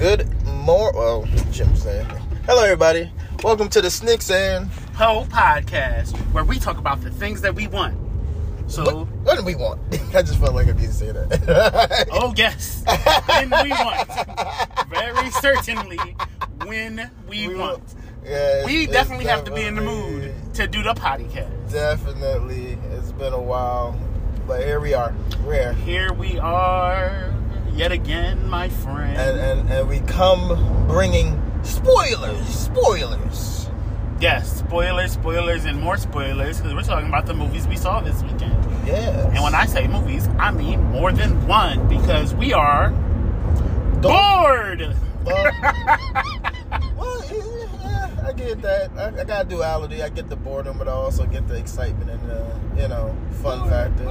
Good more. Well, Jim said. Hello, everybody. Welcome to the Snicks and. Ho podcast, where we talk about the things that we want. So, What, what do we want? I just felt like I need to say that. oh yes, when we want. Very certainly, when we, We want. want- Yeah, We it's definitely have to be in the mood to do the podcast. Definitely, it's been a while, but here we are. We're here, Here we are, yet again, my friend. and and and we come bringing spoilers, spoilers. yes, spoilers, spoilers, and more spoilers because we're talking about the movies we saw this weekend. Yes. And when I say movies, I mean more than one because we are bored. Well, well, yeah, I get that. I, I got duality. I get the boredom, but I also get the excitement and the, you know, fun factor.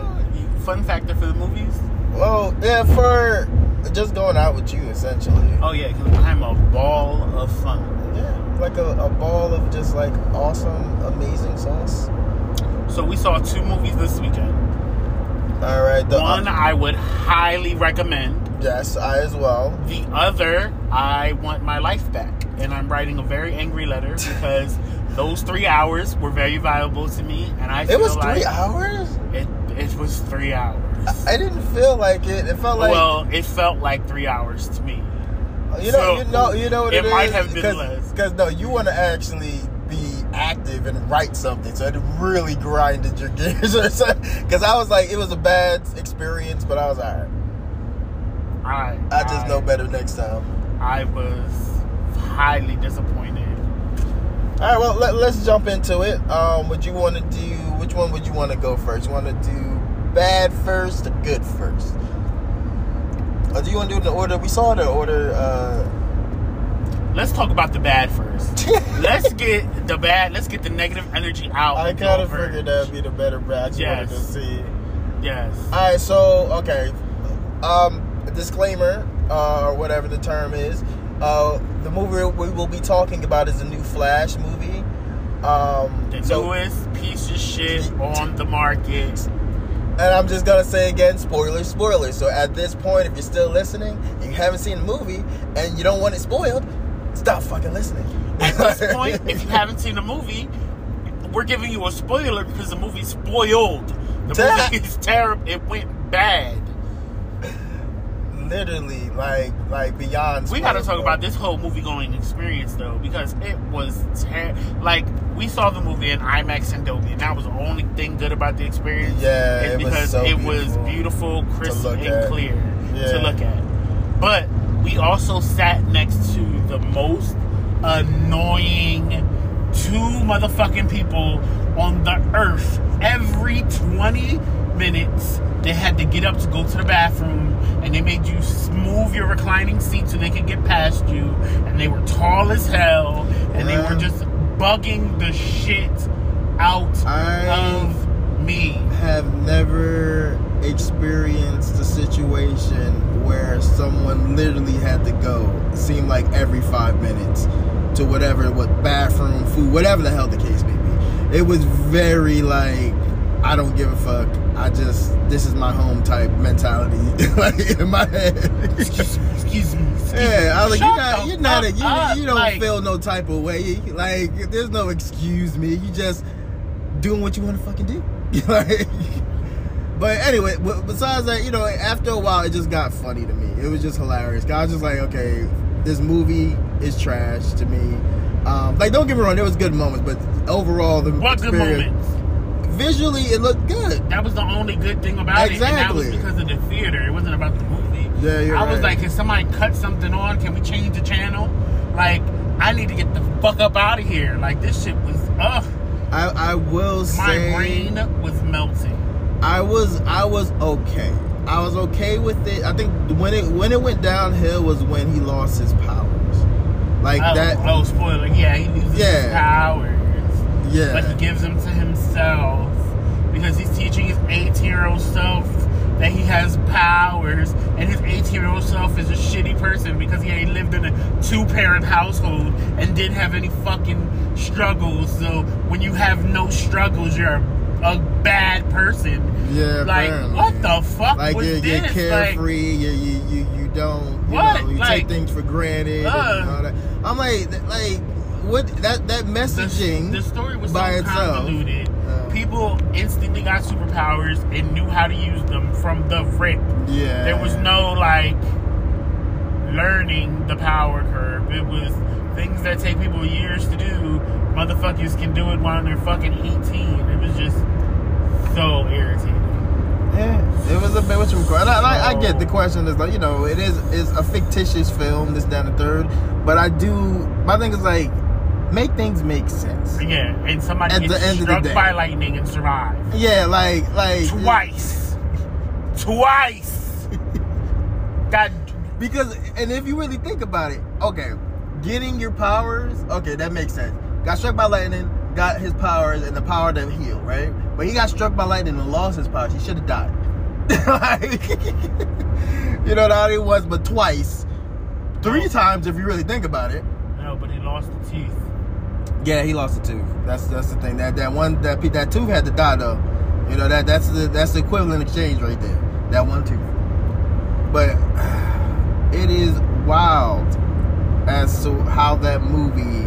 Fun factor for the movies. Well, yeah, for just going out with you, essentially. Oh yeah, because I'm a ball of fun. Yeah, like a, a ball of just like awesome, amazing sauce. So we saw two movies this weekend. All right, the One I would highly recommend. yes, I as well. The other, I want my life back, and I'm writing a very angry letter because those three hours were very valuable to me, and I feel It was like three hours. It it was three hours. I didn't feel like it. It felt like well, it felt like three hours to me. you know, so, you know, you know what it it might is? have been Cause, less. Because no, you want to actually be active and write something, so it really grinded your gears. Because I was like, it was a bad experience, but I was alright. I I just know better next time. I was highly disappointed. All right, well, let, let's jump into it. Um, would you want to do? Which one would you want to go first? You want to do bad first or good first? Or do you want to do it in the order we saw the order? Uh... Let's talk about the bad first. let's get the bad. Let's get the negative energy out. I kind of figured that'd be the better batch. Just wanted to Yes. see. Yes. All right, so okay, um, disclaimer uh, or whatever the term is. Uh, the movie we will be talking about is the new Flash movie. Um, The so, newest piece of shit on the market. And I'm just gonna say again, spoilers, spoilers. So at this point, if you're still listening and you haven't seen the movie and you don't want it spoiled, stop fucking listening. At this point, if you haven't seen the movie, we're giving you a spoiler because the movie's spoiled. The movie is terrible. It went bad. Literally like like beyond. We got to talk about this whole movie going experience though, because it was ter- like we saw the movie in IMAX and Dolby, and that was the only thing good about the experience. Yeah, it was because so it was beautiful crisp, and at. clear Yeah. to look at. But we also sat next to the most annoying two motherfucking people on the earth. Every 20 minutes, they had to get up to go to the bathroom, and they made you move your reclining seat so they could get past you. And they were tall as hell, and they were just bugging the shit out I- of me. have never experienced a situation where someone literally had to go seem like every five minutes to whatever what bathroom food whatever the hell the case may be it was very like i don't give a fuck i just this is my home type mentality like in my head Excuse me, excuse me. Excuse yeah i was like you're not you're not a, you, up, you don't like- feel no type of way like there's no excuse me you just doing what you want to fucking do like but anyway, besides that, you know, after a while, it just got funny to me. It was just hilarious. I was just like, okay, this movie is trash to me. Um, like, don't get me wrong, there was good moments, but overall, the What good experience- moments? Visually, it looked good. That was the only good thing about it, and that was Exactly. because of the theater. It wasn't about the movie. Yeah, you're I was like, can somebody cut something on? Can we change the channel? Like, I need to get the fuck up out of here. Like, this shit was, ugh. I, I will My say, My brain was melting. I was, I was okay. I was okay with it. I think when it when it went downhill was when he lost his powers. Like Oh, that. oh, spoiler. Yeah, he loses his powers. yeah. But he gives them to himself because he's teaching his 18 year old self that he has powers, and his 18 year old self is a shitty person because he ain't lived in a two parent household and didn't have any fucking struggles. So when you have no struggles, you're a a bad person. Yeah, Like apparently. what the fuck Like was you're, this? you're Like, carefree. you, you you you don't. You What? know, you Like, take things for granted. uh. and all that. I'm like like what that that messaging. the story was by so itself. convoluted. Uh. People instantly got superpowers and knew how to use them from the rip. yeah. There was no like learning the power curve. It was things that take people years to do. Motherfuckers can do it while they're fucking 18. It was just so irritating. Yeah, it was a bit what you call. And I, I, I get the question is like you know it is is a fictitious film. This down the third, but I do. My thing is like make things make sense. Yeah, and somebody At the gets end of the struck day. by lightning and survives. Yeah, like like Twice. Twice. God. Because, and if you really think about it, okay, getting your powers, okay, that makes sense. Got struck by lightning, got his powers and the power to heal, right? But he got struck by lightning and lost his powers. He should have died. like, you know, not only once, but twice, three times if you really think about it. No, but he lost the teeth. Yeah, he lost a tooth. That's that's the thing. That that one that that tooth had to die though. You know that that's the that's the equivalent exchange right there. That one tooth. But it is wild as to how that movie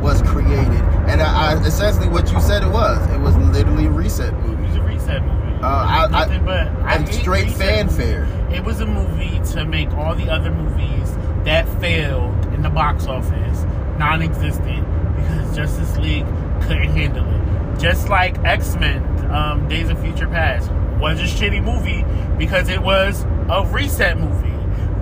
was created, and I, I essentially what you said it was. It was literally a reset movie. It was a reset movie. Uh, I- I- but I straight fanfare. It was a movie to make all the other movies that failed in the box office non-existent Justice League couldn't handle it. Just like X Men, um, Days of Future Past was a shitty movie because it was a reset movie.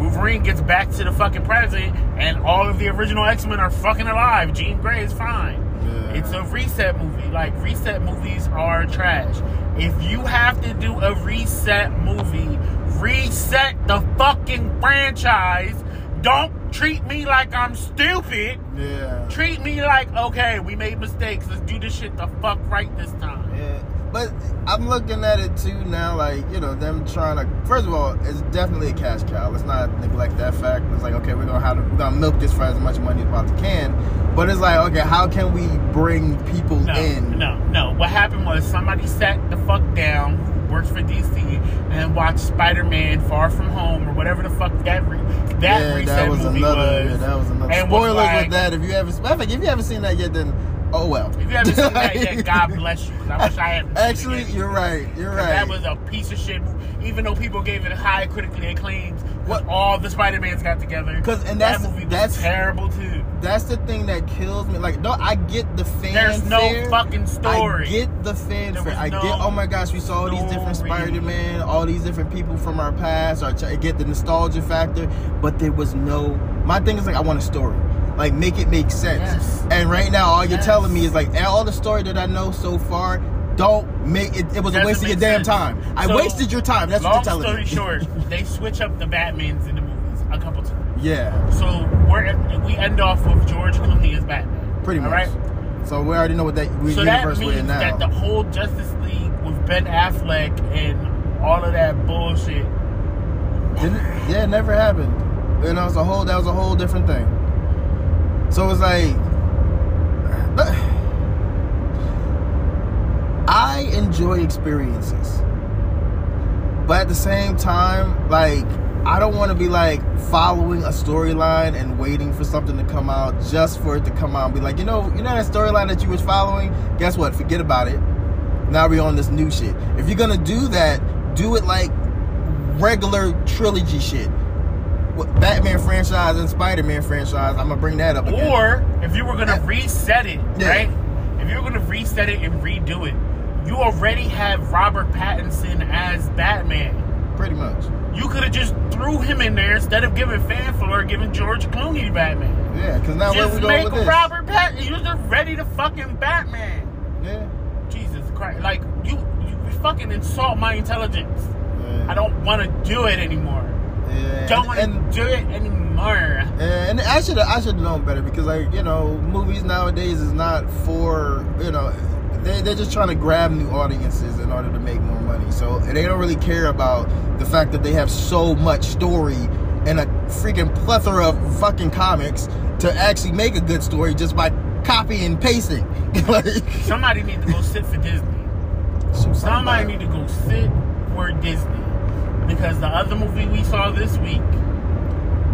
Wolverine gets back to the fucking present, and all of the original X Men are fucking alive. Jean Grey is fine. Yeah. It's a reset movie. Like reset movies are trash. If you have to do a reset movie, reset the fucking franchise. Don't treat me like I'm stupid. Yeah. Treat me like, okay, we made mistakes. Let's do this shit the fuck right this time. Yeah, but I'm looking at it too now, like you know them trying to. First of all, it's definitely a cash cow. Let's not neglect that fact. It's like okay, we're gonna have to, we're gonna milk this for as much money as possibly can. But it's like okay, how can we bring people No, in? no, no. What happened was somebody sat the fuck down works for DC and watched Spider-Man Far From Home or whatever the fuck that re- that yeah, reset that was movie another. was. Yeah, that was another. and was Spoilers like- with that. If you haven't, if you haven't seen that yet, then oh well. If you haven't seen that yet, God bless you. I wish I hadn't. seen it Actually, you're right. You're right. That was a piece of shit. Even though people gave it high critically acclaimed, What- all the Spider Mans got together. 'Cause- and that that's- movie was that's- terrible too. That's the thing that kills me. Like, no, I get the fan. There's no fucking story. I get the fanfare. was I no get. Oh my gosh, we saw all these different. Spider-Man, all these different people from our past. Or I get the nostalgia factor, but there was no. My thing is like, I want a story. Like, make it make sense. Yes. And right now, all you're Yes. telling me is like, all the story that I know so far. Don't make it. It was a Doesn't waste of your damn sense. time. I So, wasted your time. That's what Long you're telling story short, they switch up the Batmans in the movies a couple times. Yeah, So we're we end off with George Clooney as Batman. pretty much. right? So we already know what that we So that universe we're in means now. that the whole Justice League with Ben Affleck and all of that bullshit. Didn't, yeah, it never happened. You know, it's a whole that was a whole different thing. So it's like I enjoy experiences. But at the same time, like I don't want to be like following a storyline and waiting for something to come out just for it to come out and be like, you know, you know that storyline that you was following? Guess what? Forget about it. Now we're on this new shit. If you're gonna do that, do it like regular trilogy shit. Batman franchise and Spider-Man franchise. I'm gonna bring that up again. Or if you were gonna Yeah. reset it, Yeah. right? If you were gonna reset it and redo it, you already have Robert Pattinson as Batman. Pretty much. You could have just threw him in there instead of giving fanfare, giving George Clooney Batman. Yeah, because now where just we going with this? Robert Pattinson. You're just ready to fucking Batman. Yeah. Jesus Christ! Like you, you fucking insult my intelligence. yeah. I don't want to do it anymore. Yeah. Don't want to do it anymore. and I should I should have known better because like you know movies nowadays is not for you know they they're just trying to grab new audiences in order to make more money. So they don't really care about the fact that they have so much story and a freaking plethora of fucking comics to actually make a good story just by copy and pasting. like, Somebody needs to go sit for Disney. Somebody need to go sit for Disney because the other movie we saw this week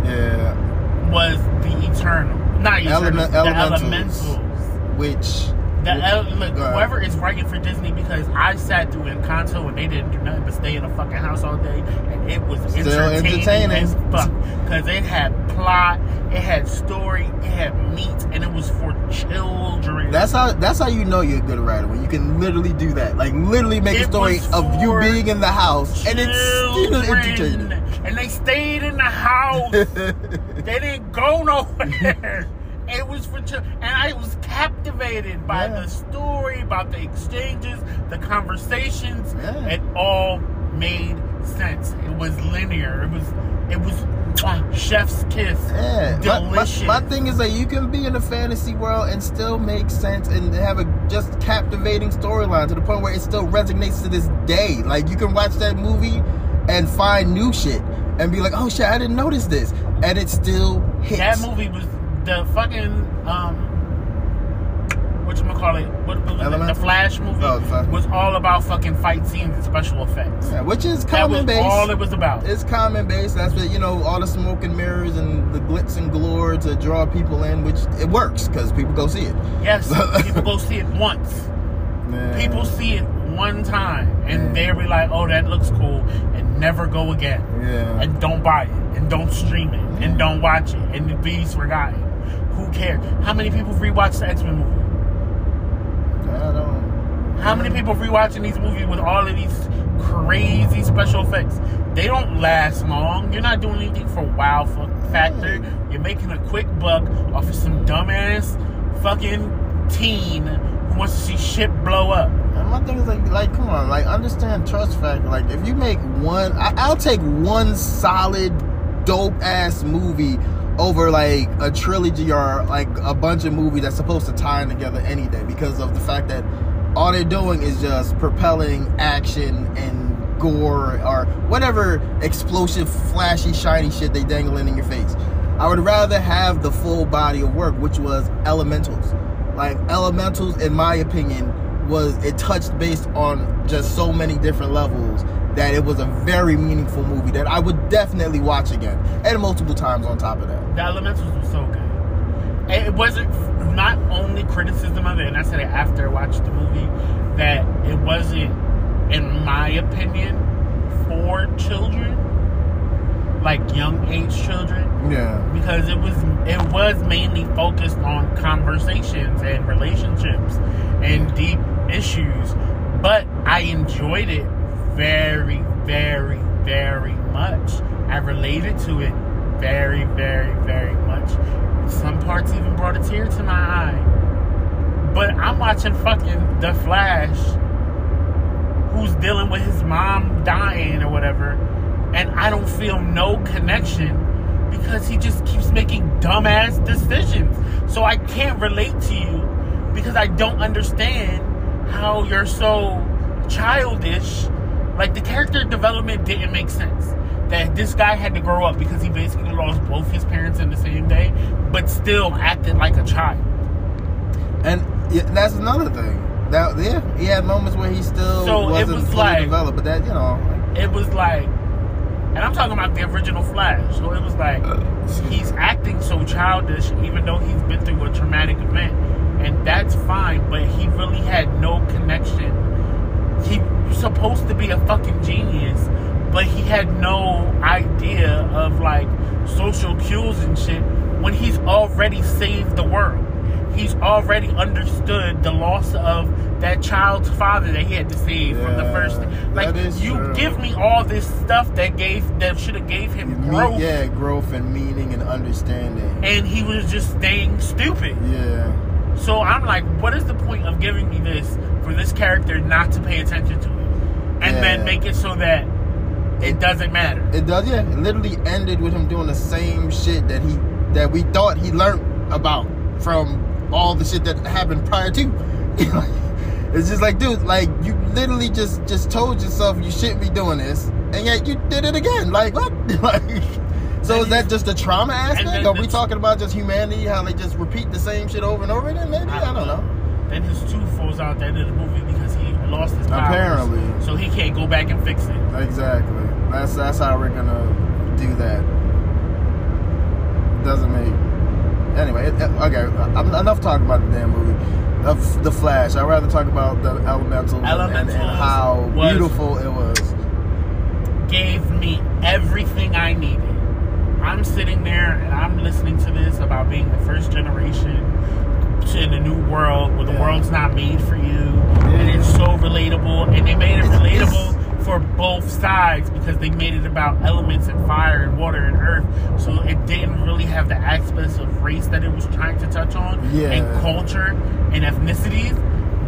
Yeah, was The Eternal. Not Eternal, Element- The Elementals. Elementals. which The El- uh, look, whoever is writing for Disney because I sat through Encanto and they didn't do nothing but stay in a fucking house all day and it was Still entertaining, entertaining. as fuck because it had plot, it had story, it had meat, and it was for children. That's how that's how you know you're a good writer when you can literally do that. Like literally make a story of you being in the house and it's still entertaining. And they stayed in the house. they didn't go nowhere. It was for children, and I was captivated by Yeah. the story, about the exchanges, the conversations. Yeah. It all made sense. It was linear. It was, it was mwah, chef's kiss. Yeah, my- my, Delicious. my, thing is that you can be in a fantasy world and still make sense and have a just captivating storyline to the point where it still resonates to this day. Like you can watch that movie and find new shit and be like, "Oh shit, I didn't notice this," and it still hits. That movie was the fucking um what you call it? What the Flash movie Oh, was all about fucking fight scenes and special effects. Yeah, which is common base. all it was about. it's common base. That's what you know. All the smoke and mirrors and the glitz and glory to draw people in, which it works because people go see it. yes, people go see it once. Yeah. People see it one time and Yeah. they'll be like, "Oh, that looks cool," and never go again. Yeah. And don't buy it, and don't stream it, and don't watch it, and it be forgotten. Who cares? How many people rewatch the X Men movie? I don't. How many people rewatching these movies with all of these crazy special effects? They don't last long. You're not doing anything for wow factor. You're making a quick buck off of some dumbass fucking teen who wants to see shit blow up. And my thing is like, like, come on, like, understand trust factor. Like, if you make one, I, I'll take one solid, dope ass movie over like a trilogy or like a bunch of movies that's supposed to tie in together any day because of the fact that all they're doing is just propelling action and gore or whatever explosive, flashy, shiny shit they dangling in your face. I would rather have the full body of work, which was Elementals. Like Elementals, in my opinion, was it touched based on just so many different levels that it was a very meaningful movie that I would definitely watch again and multiple times on top of that. The Elementals was so good. It wasn't not only criticism of it, and I said it after I watched the movie, that it wasn't, in my opinion, for children, like young age children. Yeah. because it was it was mainly focused on conversations and relationships and deep issues but i enjoyed it very very very much i related to it very very very much some parts even brought a tear to my eye but i'm watching fucking the flash who's dealing with his mom dying or whatever, and I don't feel no connection because he just keeps making dumbass decisions. So I can't relate to you because I don't understand how you're so childish. Like the character development didn't make sense. That this guy had to grow up because he basically lost both his parents in the same day, but still acted like a child. And yeah, that's another thing. That yeah, he had moments where he still So it wasn't was fully like- developed, but that you know, like, it was like, and I'm talking about the original Flash. So it was like uh, he's acting so childish, even though he's been through a traumatic event, and that's fine. But he really had no connection. He was supposed to be a fucking genius, but he had no idea of like social cues and shit when he's already saved the world. He's already understood the loss of that child's father that he had to save from the Yeah, first. Like that is you true. give me all this stuff that gave that should have gave him me- growth, yeah, growth and meaning and understanding. and he was just staying stupid. Yeah. So I'm like, what is the point of giving me this for this character not to pay attention to it, and Yeah. then make it so that it doesn't matter? It does, yeah. It literally ended with him doing the same shit that he that we thought he learned about from all the shit that happened prior to. it's just like, dude, like you literally just just told yourself you shouldn't be doing this, and yet you did it again. Like what? like, so is that just the trauma aspect? Are we talking about just humanity? How they just repeat the same shit over and over again? Maybe I don't know. Then his tooth falls out at the end of the movie because he lost his powers. Apparently. So he can't go back and fix it. Exactly. That's that's how we're gonna do that. Doesn't make anyway. It, okay, uh, enough talking about the damn movie. Of the Flash, I'd rather talk about the elemental, and, and how beautiful it was. Gave me everything I needed. I'm sitting there and I'm listening to this about being the first generation in a new world where the Yeah. world's not made for you, and it's so relatable. And they made it relatable for both sides because they made it about elements and fire and water and earth. So it didn't really have the aspects of race that it was trying to touch on, Yeah. and culture and ethnicities.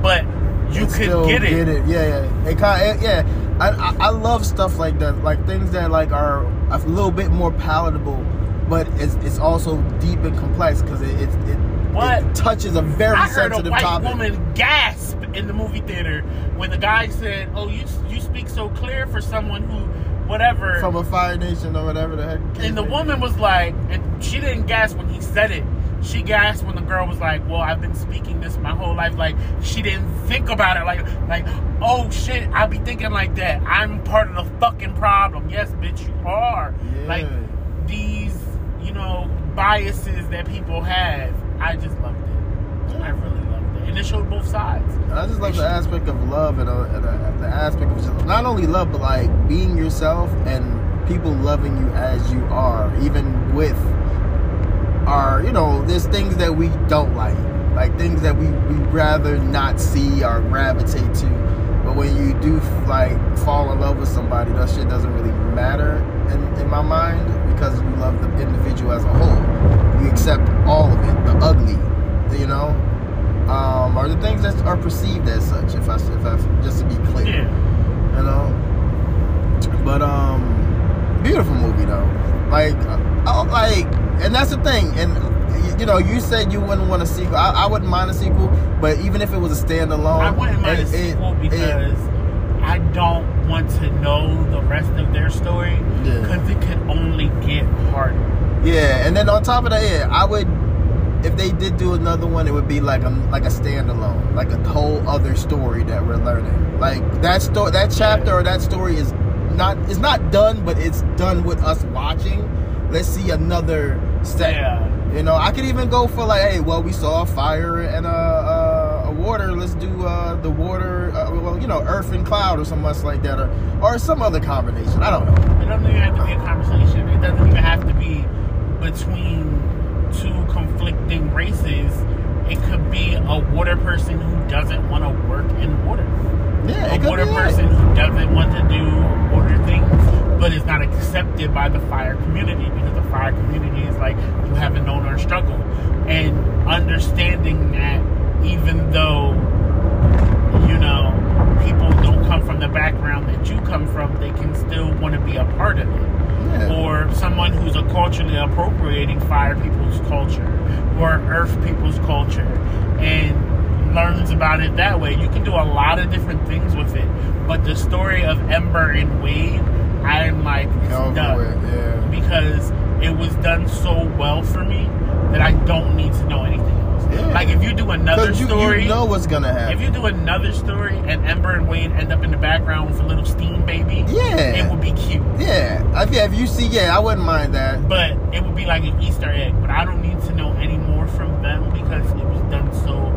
But you It could get it. Get it. Yeah, yeah. It kind yeah. I, I I love stuff like that, like things that like are a little bit more palatable, but it's it's also deep and complex because it it, it, What? it touches a very I heard a sensitive white topic. woman gasp in the movie theater when the guy said, "Oh, you you speak so clear for someone who, whatever." from a Fire Nation or whatever the heck. and the woman was like, and she didn't gasp when he said it. She gasped when the girl was like, "Well, I've been speaking this my whole life." Like she didn't think about it. Like, like, oh shit, I'll be thinking like that. I'm part of the fucking problem. Yes, bitch, you are. Yeah. Like these, you know, biases that people have. I just loved it. I really loved it, and it showed both sides. I just love the aspect of love and, uh, and uh, the aspect of just, not only love, but like being yourself and people loving you as you are, even with our, you know, there's things that we don't like, like things that we we rather not see or gravitate to. But when you do like fall in love with somebody, that shit doesn't really matter in, in my mind because you love the individual as a whole. You accept all of it, the ugly, you know, um, or the things that are perceived as such. If I, if I just to be clear, Yeah. you know. But um, beautiful movie though. Like, uh, like, and that's the thing. And you know, you said you wouldn't want a sequel. I, I wouldn't mind a sequel, but even if it was a standalone, I wouldn't mind a it- it- sequel it- because I don't want to know the rest of their story Yeah. because it could only get harder. Yeah, and then on top of that, yeah, I would if they did do another one, it would be like a like a standalone, like a whole other story that we're learning. Like that story, that chapter or that story is not it's not done, but it's done with us watching. Let's see another step. Yeah. You know, I could even go for like, hey, well, we saw a fire and a, a, a water. Let's do uh, the water, uh, well, you know, earth and cloud or something like that, or or some other combination. I don't know. It doesn't even have to be a conversation. It doesn't even have to be between two conflicting races. It could be a water person who doesn't want to work in water. Yeah, a it could water person who doesn't want to do water things, but is not accepted by the fire community because the fire community is like you haven't known our struggle, and understanding that even though you know people don't come from the background that you come from, they can still want to be a part of it Yeah. or someone who's a culturally appropriating fire people's culture or earth people's culture and learns about it that way. You can do a lot of different things with it. But the story of Ember and Wade, I'm like, it's Over done. with, yeah. Because it was done so well for me that I don't need to know anything else. Yeah. Like if you do another you, story, you know what's gonna happen. if you do another story and Ember and Wade end up in the background with a little steam baby, Yeah. it would be cute. yeah, I, yeah. If you see, yeah, I wouldn't mind that. But it would be like an Easter egg. But I don't need to know any more from them because it was done so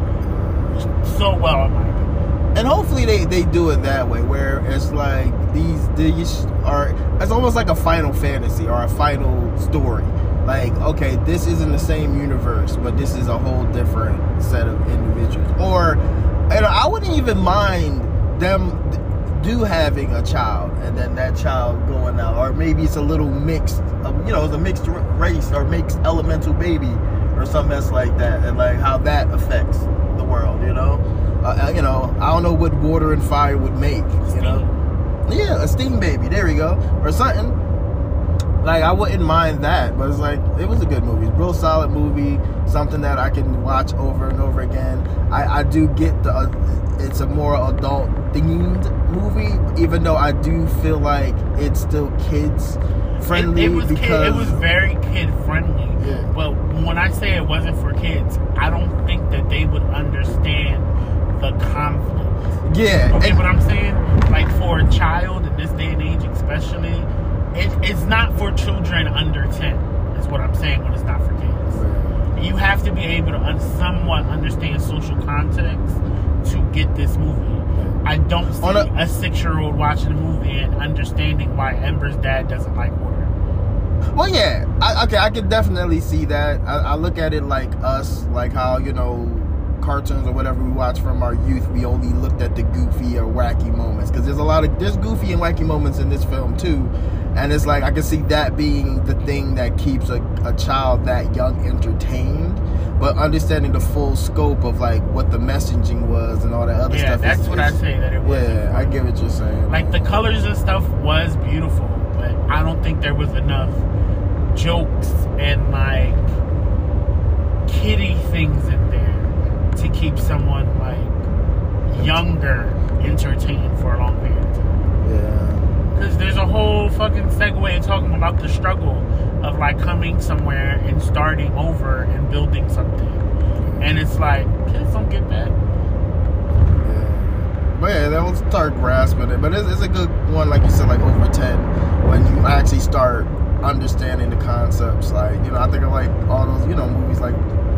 so well. in my opinion. And hopefully they, they do it that way, where it's like these these are it's almost like a final fantasy or a final story. Like, okay, this isn't the same universe, but this is a whole different set of individuals. Or, and I wouldn't even mind them do having a child and then that child going out, or maybe it's a little mixed, um, you know, it's a mixed race or mixed elemental baby or something else like that, and like how that affects the world, you know. Uh, uh, you know, I don't know what water and fire would make, you know. Yeah, a steam baby. There we go, or something. Like I wouldn't mind that, but it's like it was a good movie, real solid movie, something that I can watch over and over again. I, I do get the uh, it's a more adult themed movie, even though I do feel like it's still kids friendly It, it was kid, because it was very kid friendly. Yeah. But when I say it wasn't for kids, I don't think that they would understand the conflict. Yeah, Okay, what I'm saying, like for a child in this day and age, especially, it, it's not for children under ten. Is what I'm saying when it's not for kids. You have to be able to un- somewhat understand social context to get this movie. I don't see a- a, six-year-old watching a movie and understanding why Ember's dad doesn't like water. Well, yeah. I, okay, I can definitely see that. I, I look at it like us, like how you know, cartoons or whatever we watch from our youth. We only looked at the goofy or wacky moments because there's a lot of there's goofy and wacky moments in this film too, and it's like I can see that being the thing that keeps a, a child that young entertained. But understanding the full scope of like what the messaging was and all that other Yeah, stuff. that's is, what is- I say that it was. Yeah, I get what you're saying. like the colors and stuff was beautiful, but I don't think there was enough jokes and like kiddie things in there to keep someone like younger entertained for a long period of time. Yeah. Because there's a whole fucking segue talking about the struggle of like coming somewhere and starting over and building something. And it's like, kids don't get that. Yeah. But yeah, they'll start grasping it. But it's, it's a good one, like you said, like over 10, when you actually start understanding the concepts. Like, you know, I think of like all those, you know, movies like,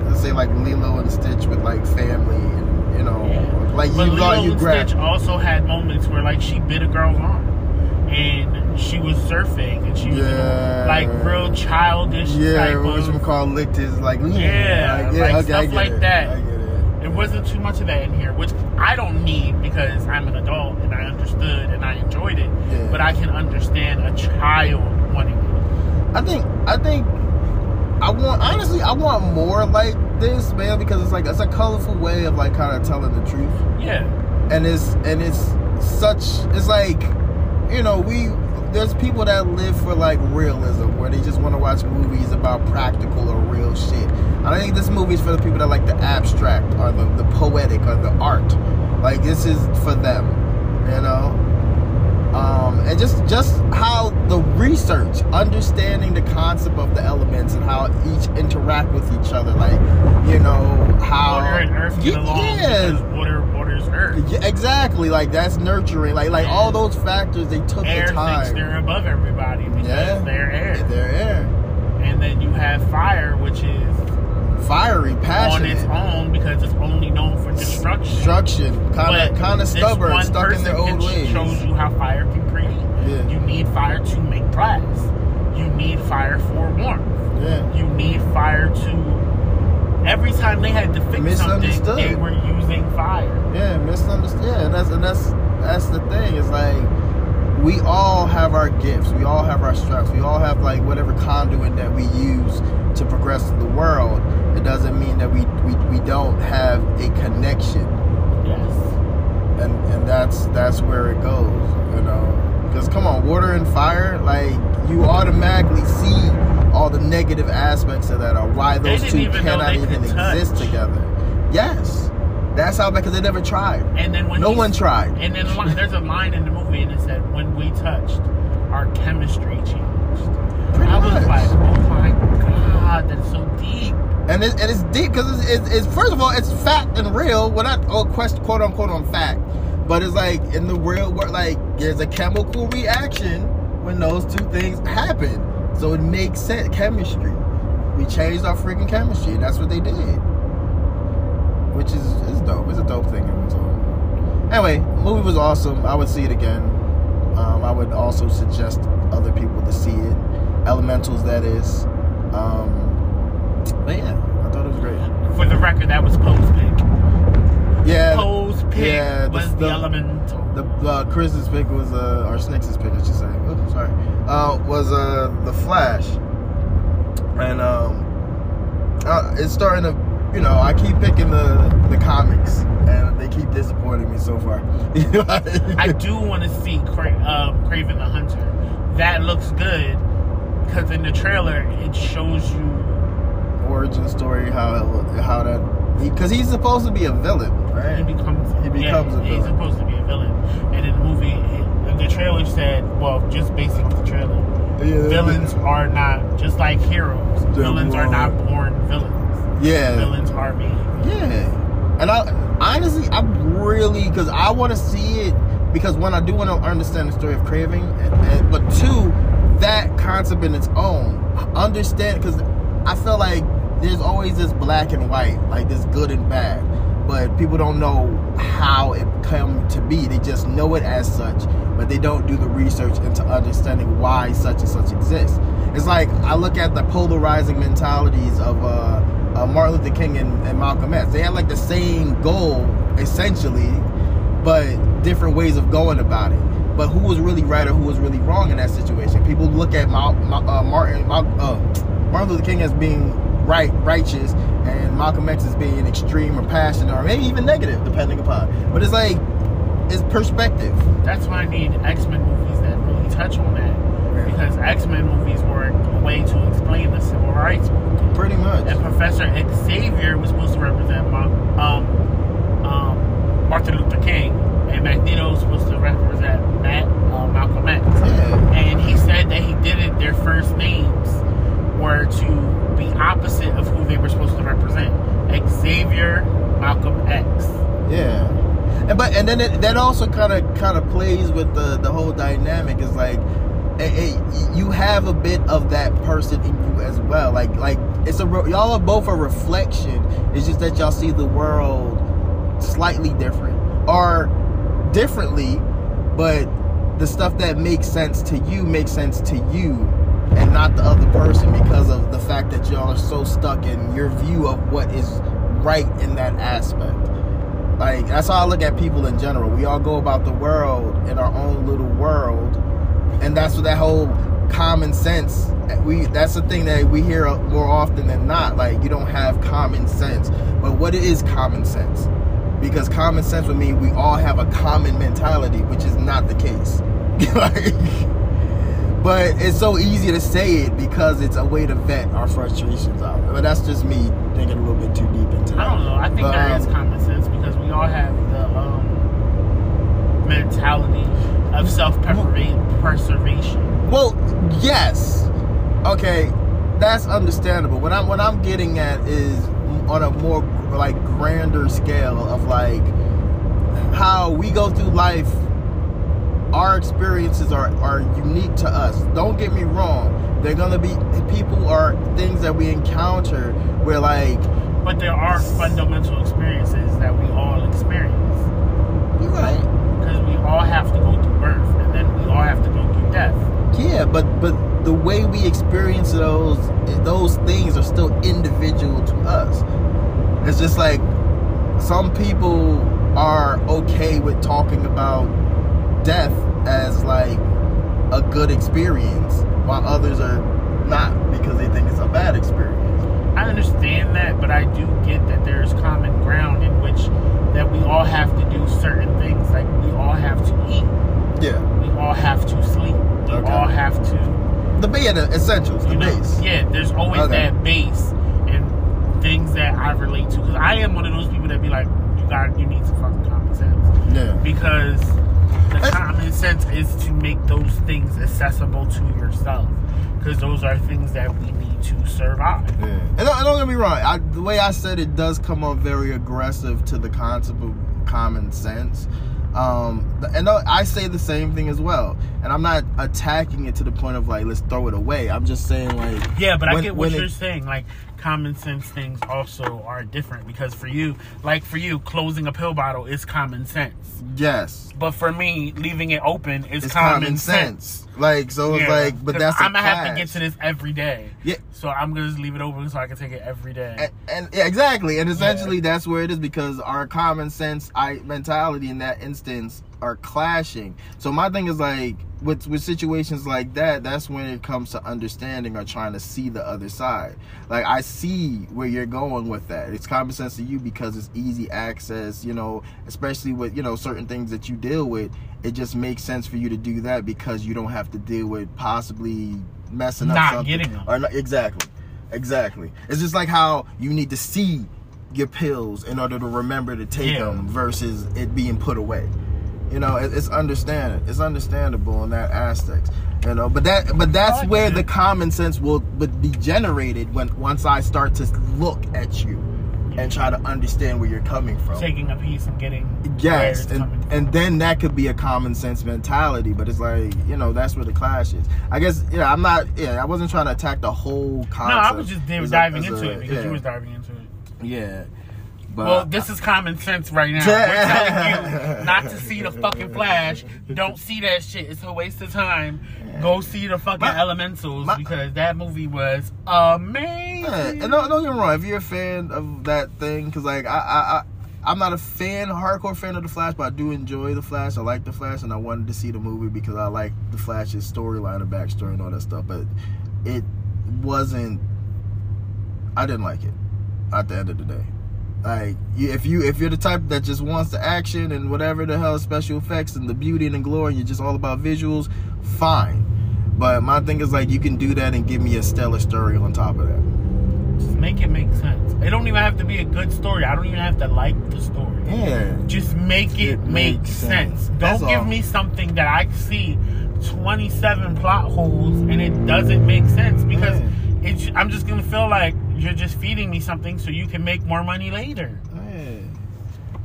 let's say like Lilo and Stitch with like family and, you know, Yeah. like But you Lilo got you and. Stitch also had moments where like she bit a girl's arm. And she was surfing and she was Yeah. like real childish Yeah, type which of McCall licked his mm, like, Yeah, like, like okay, stuff like it. that. I get it. There wasn't too much of that in here, which I don't need because I'm an adult and I understood and I enjoyed it. Yeah. But I can understand a child wanting it. I think I think I want honestly I want more like this, man, because it's like it's a colorful way of like kind of telling the truth. Yeah. and it's and it's such it's like you know we there's people that live for like realism where they just want to watch movies about practical or real shit i think this movie is for the people that like the abstract or the, the poetic or the art like this is for them you know um, and just just how the research understanding the concept of the elements and how each interact with each other like you know how Water and earth get Yeah, along yeah. because water water's earth. Yeah, exactly. Like that's nurturing. Like like all those factors they took Air the time. thinks they're above everybody because Yeah. they're air. They're air. And then you have fire, which is Fiery, passion on its own because it's only known for destruction. destruction, kind of kind of stubborn, stuck in their old ways. Shows you how fire can create. Yeah. You need fire to make glass. You need fire for warmth. Yeah. You need fire to. Every time they had to fix something, Misunderstood. they were using fire. Yeah, misunderstood. Yeah, and that's and that's that's the thing. It's like we all have our gifts. We all have our strengths. We all have like whatever conduit that we use to progress in the world. It doesn't mean that we we, we don't have a connection. Yes. and and that's that's where it goes you know because come on water and fire like you automatically see all the negative aspects of that or why those two even cannot even touch. exist together yes. That's how because they never tried. And then when no he- one tried. And then there's a line in the movie and it said, "When we touched, our chemistry changed." Pretty I was much. like, "Oh my god, that's so deep." and, it, and it's deep because it's, it's, it's first of all it's fact and real. Well not oh, quest, quote unquote on fact. But it's like in the real world like there's a chemical reaction when those two things happen. So it makes sense chemistry. We changed our freaking chemistry and that's what they did which is is dope it's a dope thing so anyway movie was awesome i would see it again um, i would also suggest other people to see it elementals that is um, but yeah i thought it was great For the record, that was Poe's pick. yeah Poe's pick yeah, the- was the, the- elemental. the uh, Chris's pick was uh, or Snakes' pick, I should say. Oops, sorry. Uh, was uh the Flash, and um, uh, it's starting to, you know, I keep picking the the comics, and they keep disappointing me so far. I do want to see Cra- um, Kraven the Hunter. That looks good because in the trailer it shows you. origin story how it, how that because he's supposed to be a villain, right? He becomes. He becomes yeah, a villain. He's supposed to be a villain, and in the movie, it, the trailer said, "Well, just based off the trailer, Yeah, villains are not just like heroes. Villains are not born villains. Yeah, Villains made. yeah. And I honestly, I really because I want to see it because one, I do want to understand the story of Kraven, and, and, but two, that concept in its own, understand because I feel like there's always this black and white, like this good and bad, but people don't know how it come to be. They just know it as such, but they don't do the research into understanding why such and such exists. It's like I look at the polarizing mentalities of uh, uh, Martin Luther King and, and Malcolm X. They had like the same goal essentially, but different ways of going about it. But who was really right or who was really wrong in that situation? People look at Ma- Ma- uh, Martin Ma- uh, Martin Luther King as being right, righteous, and Malcolm X as being extreme or passionate or maybe even negative, depending upon. But it's like it's perspective. That's why I need X Men movies that really touch on that. Because X Men movies were a way to explain the civil rights movement. Pretty much. And Professor Xavier was supposed to represent um, um, Martin Luther King, and Magneto was supposed to represent Matt, uh, Malcolm X. Yeah. And he said that he did it, their first names were to be opposite of who they were supposed to represent Xavier, Malcolm X. Yeah. And but and then it, that also kind of kind of plays with the the whole dynamic is like it, it, you have a bit of that person in you as well. Like like it's a y'all are both a reflection. It's just that y'all see the world slightly different or differently, but the stuff that makes sense to you makes sense to you and not the other person because of the fact that y'all are so stuck in your view of what is right in that aspect. Like that's how I look at people in general. We all go about the world in our own little world, and that's what that whole common sense. We that's the thing that we hear more often than not. Like you don't have common sense, but what is common sense? Because common sense would mean we all have a common mentality, which is not the case. like, but it's so easy to say it because it's a way to vent our frustrations out. But that's just me thinking a little bit too deep into it. I don't know. I think But, that um, is common sense because we all have the um, mentality of self preservation. Well, yes. Okay, that's understandable. What I'm what I'm getting at is on a more like grander scale of like how we go through life. Our experiences are are unique to us. Don't get me wrong. They're gonna be people or things that we encounter where like But there are fundamental experiences that we all experience. you're right. Because we all have to go through birth and then we all have to go through death. Yeah, but but the way we experience those those things are still individual to us. It's just like some people are okay with talking about death as like a good experience, while others are not because they think it's a bad experience. I understand that, but I do get that there's common ground in which that we all have to do certain things. Like we all have to eat, Yeah, we all have to sleep, we Okay. all have to the yeah, the essentials, the know, base. yeah, there's always Okay. that base and things that I relate to. Because I am one of those people that be like, you got, you need some fucking common sense. Yeah. Because the Eh. common sense is to make those things accessible to yourself. Because those are things that we need to survive. Yeah. And don't, don't get me wrong. I, the way I said it does come off very aggressive to the concept of common sense. Um, and I say the same thing as well. And I'm not attacking it to the point of like let's throw it away. I'm just saying like Yeah, but I get what you're it- saying. Like common sense things also are different because for you, like for you, closing a pill bottle is common sense. yes, But for me, leaving it open is it's common, sense. Like so, it's like, but that's I'm gonna have to get to this every day. Yeah. So I'm gonna just leave it open so I can take it every day. and, and yeah, exactly, and essentially that's where it is because our common sense I mentality in that instance are clashing. So my thing is like with with situations like that, that's when it comes to understanding or trying to see the other side. Like I see where you're going with that. It's common sense to you because it's easy access, you know, especially with you know certain things that you deal with. It just makes sense for you to do that because you don't have to deal with possibly messing up Not something getting them. or not, exactly. Exactly. It's just like how you need to see your pills in order to remember to take Yeah. them versus it being put away. You know, it, it's understand it's understandable in that aspect. You know, but that but that's where the common sense will would be generated when once I start to look at you and try to understand where you're coming from. taking a piece and getting Yes, and, and then that could be a common sense mentality, but it's like you know that's where the clash is. I guess yeah, I'm not yeah, I wasn't trying to attack the whole concept. no, I was just div- as a- diving into a- it because yeah, you was diving into it. yeah. But Well, this is common sense right now. We're telling you not to see the fucking Flash. Don't see that shit. It's a waste of time. Go see the fucking My- Elementals my- because that movie was amazing. And don't, don't get me wrong. If you're a fan of that thing, because like I, I, I, I'm not a fan, hardcore fan of the Flash, but I do enjoy the Flash. I like the Flash, and I wanted to see the movie because I like the Flash's storyline and backstory and all that stuff. But it wasn't. I didn't like it. At the end of the day, like if you if you're the type that just wants the action and whatever the hell special effects and the beauty and the glory, and you're just all about visuals, fine. But my thing is like you can do that and give me a stellar story on top of that. Just make it make sense. It don't even have to be a good story. I don't even have to like the story. Yeah. Just make it, It make sense. sense. Don't give all. me something that I see 27 plot holes and it doesn't make sense because. I'm just gonna feel like you're just feeding me something so you can make more money later.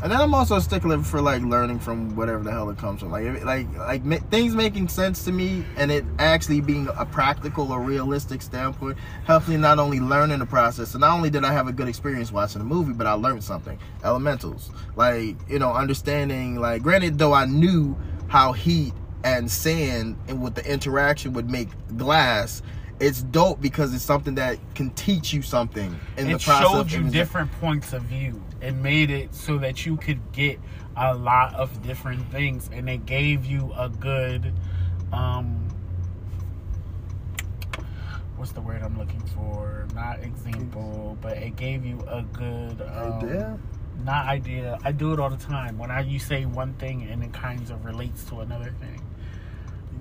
And then I'm also a stickler for like learning from whatever the hell it comes from. Like, if, like, like ma- things making sense to me, and it actually being a practical or realistic standpoint helps me not only learn in the process. So not only did I have a good experience watching the movie, but I learned something. Elementals, like you know, understanding. Like, granted, though I knew how heat and sand and what the interaction would make glass. It's dope because it's something that can teach you something in the it process. showed you different points of view and made it so that you could get a lot of different things and it gave you a good um what's the word i'm looking for not example but it gave you a good um, idea. not idea i do it all the time when i you say one thing and it kind of relates to another thing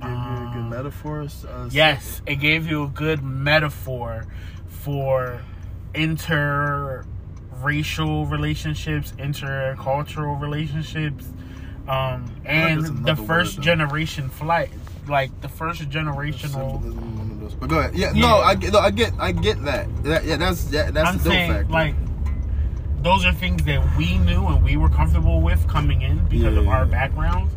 You a good Um, metaphor. Uh, Yes, it gave you a good metaphor for interracial relationships, intercultural relationships, um, and the first generation flight, like the first generational. of. But go ahead. Yeah, Yeah. no, I get, no, I get, I get that. that yeah, that's yeah, that's I'm the saying factor. like those are things that we knew and we were comfortable with coming in because of Yeah. our backgrounds.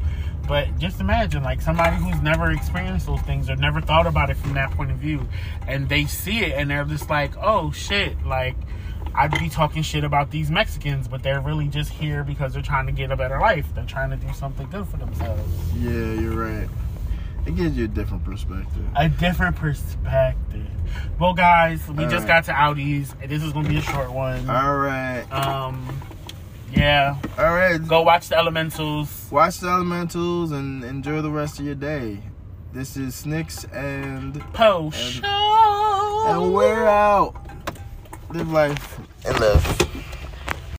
But just imagine, like somebody who's never experienced those things or never thought about it from that point of view, and they see it and they're just like, "Oh shit!" Like I'd be talking shit about these Mexicans, but they're really just here because they're trying to get a better life. They're trying to do something good for themselves. yeah, you're right. It gives you a different perspective. A different perspective. Well, guys, we All just right. got to Audis. This is gonna be a short one. All right, Um, yeah. all right. Go watch the Elementals. Watch the elementals and enjoy the rest of your day. This is Snicks and Poe Show. and we're out. Live life and love.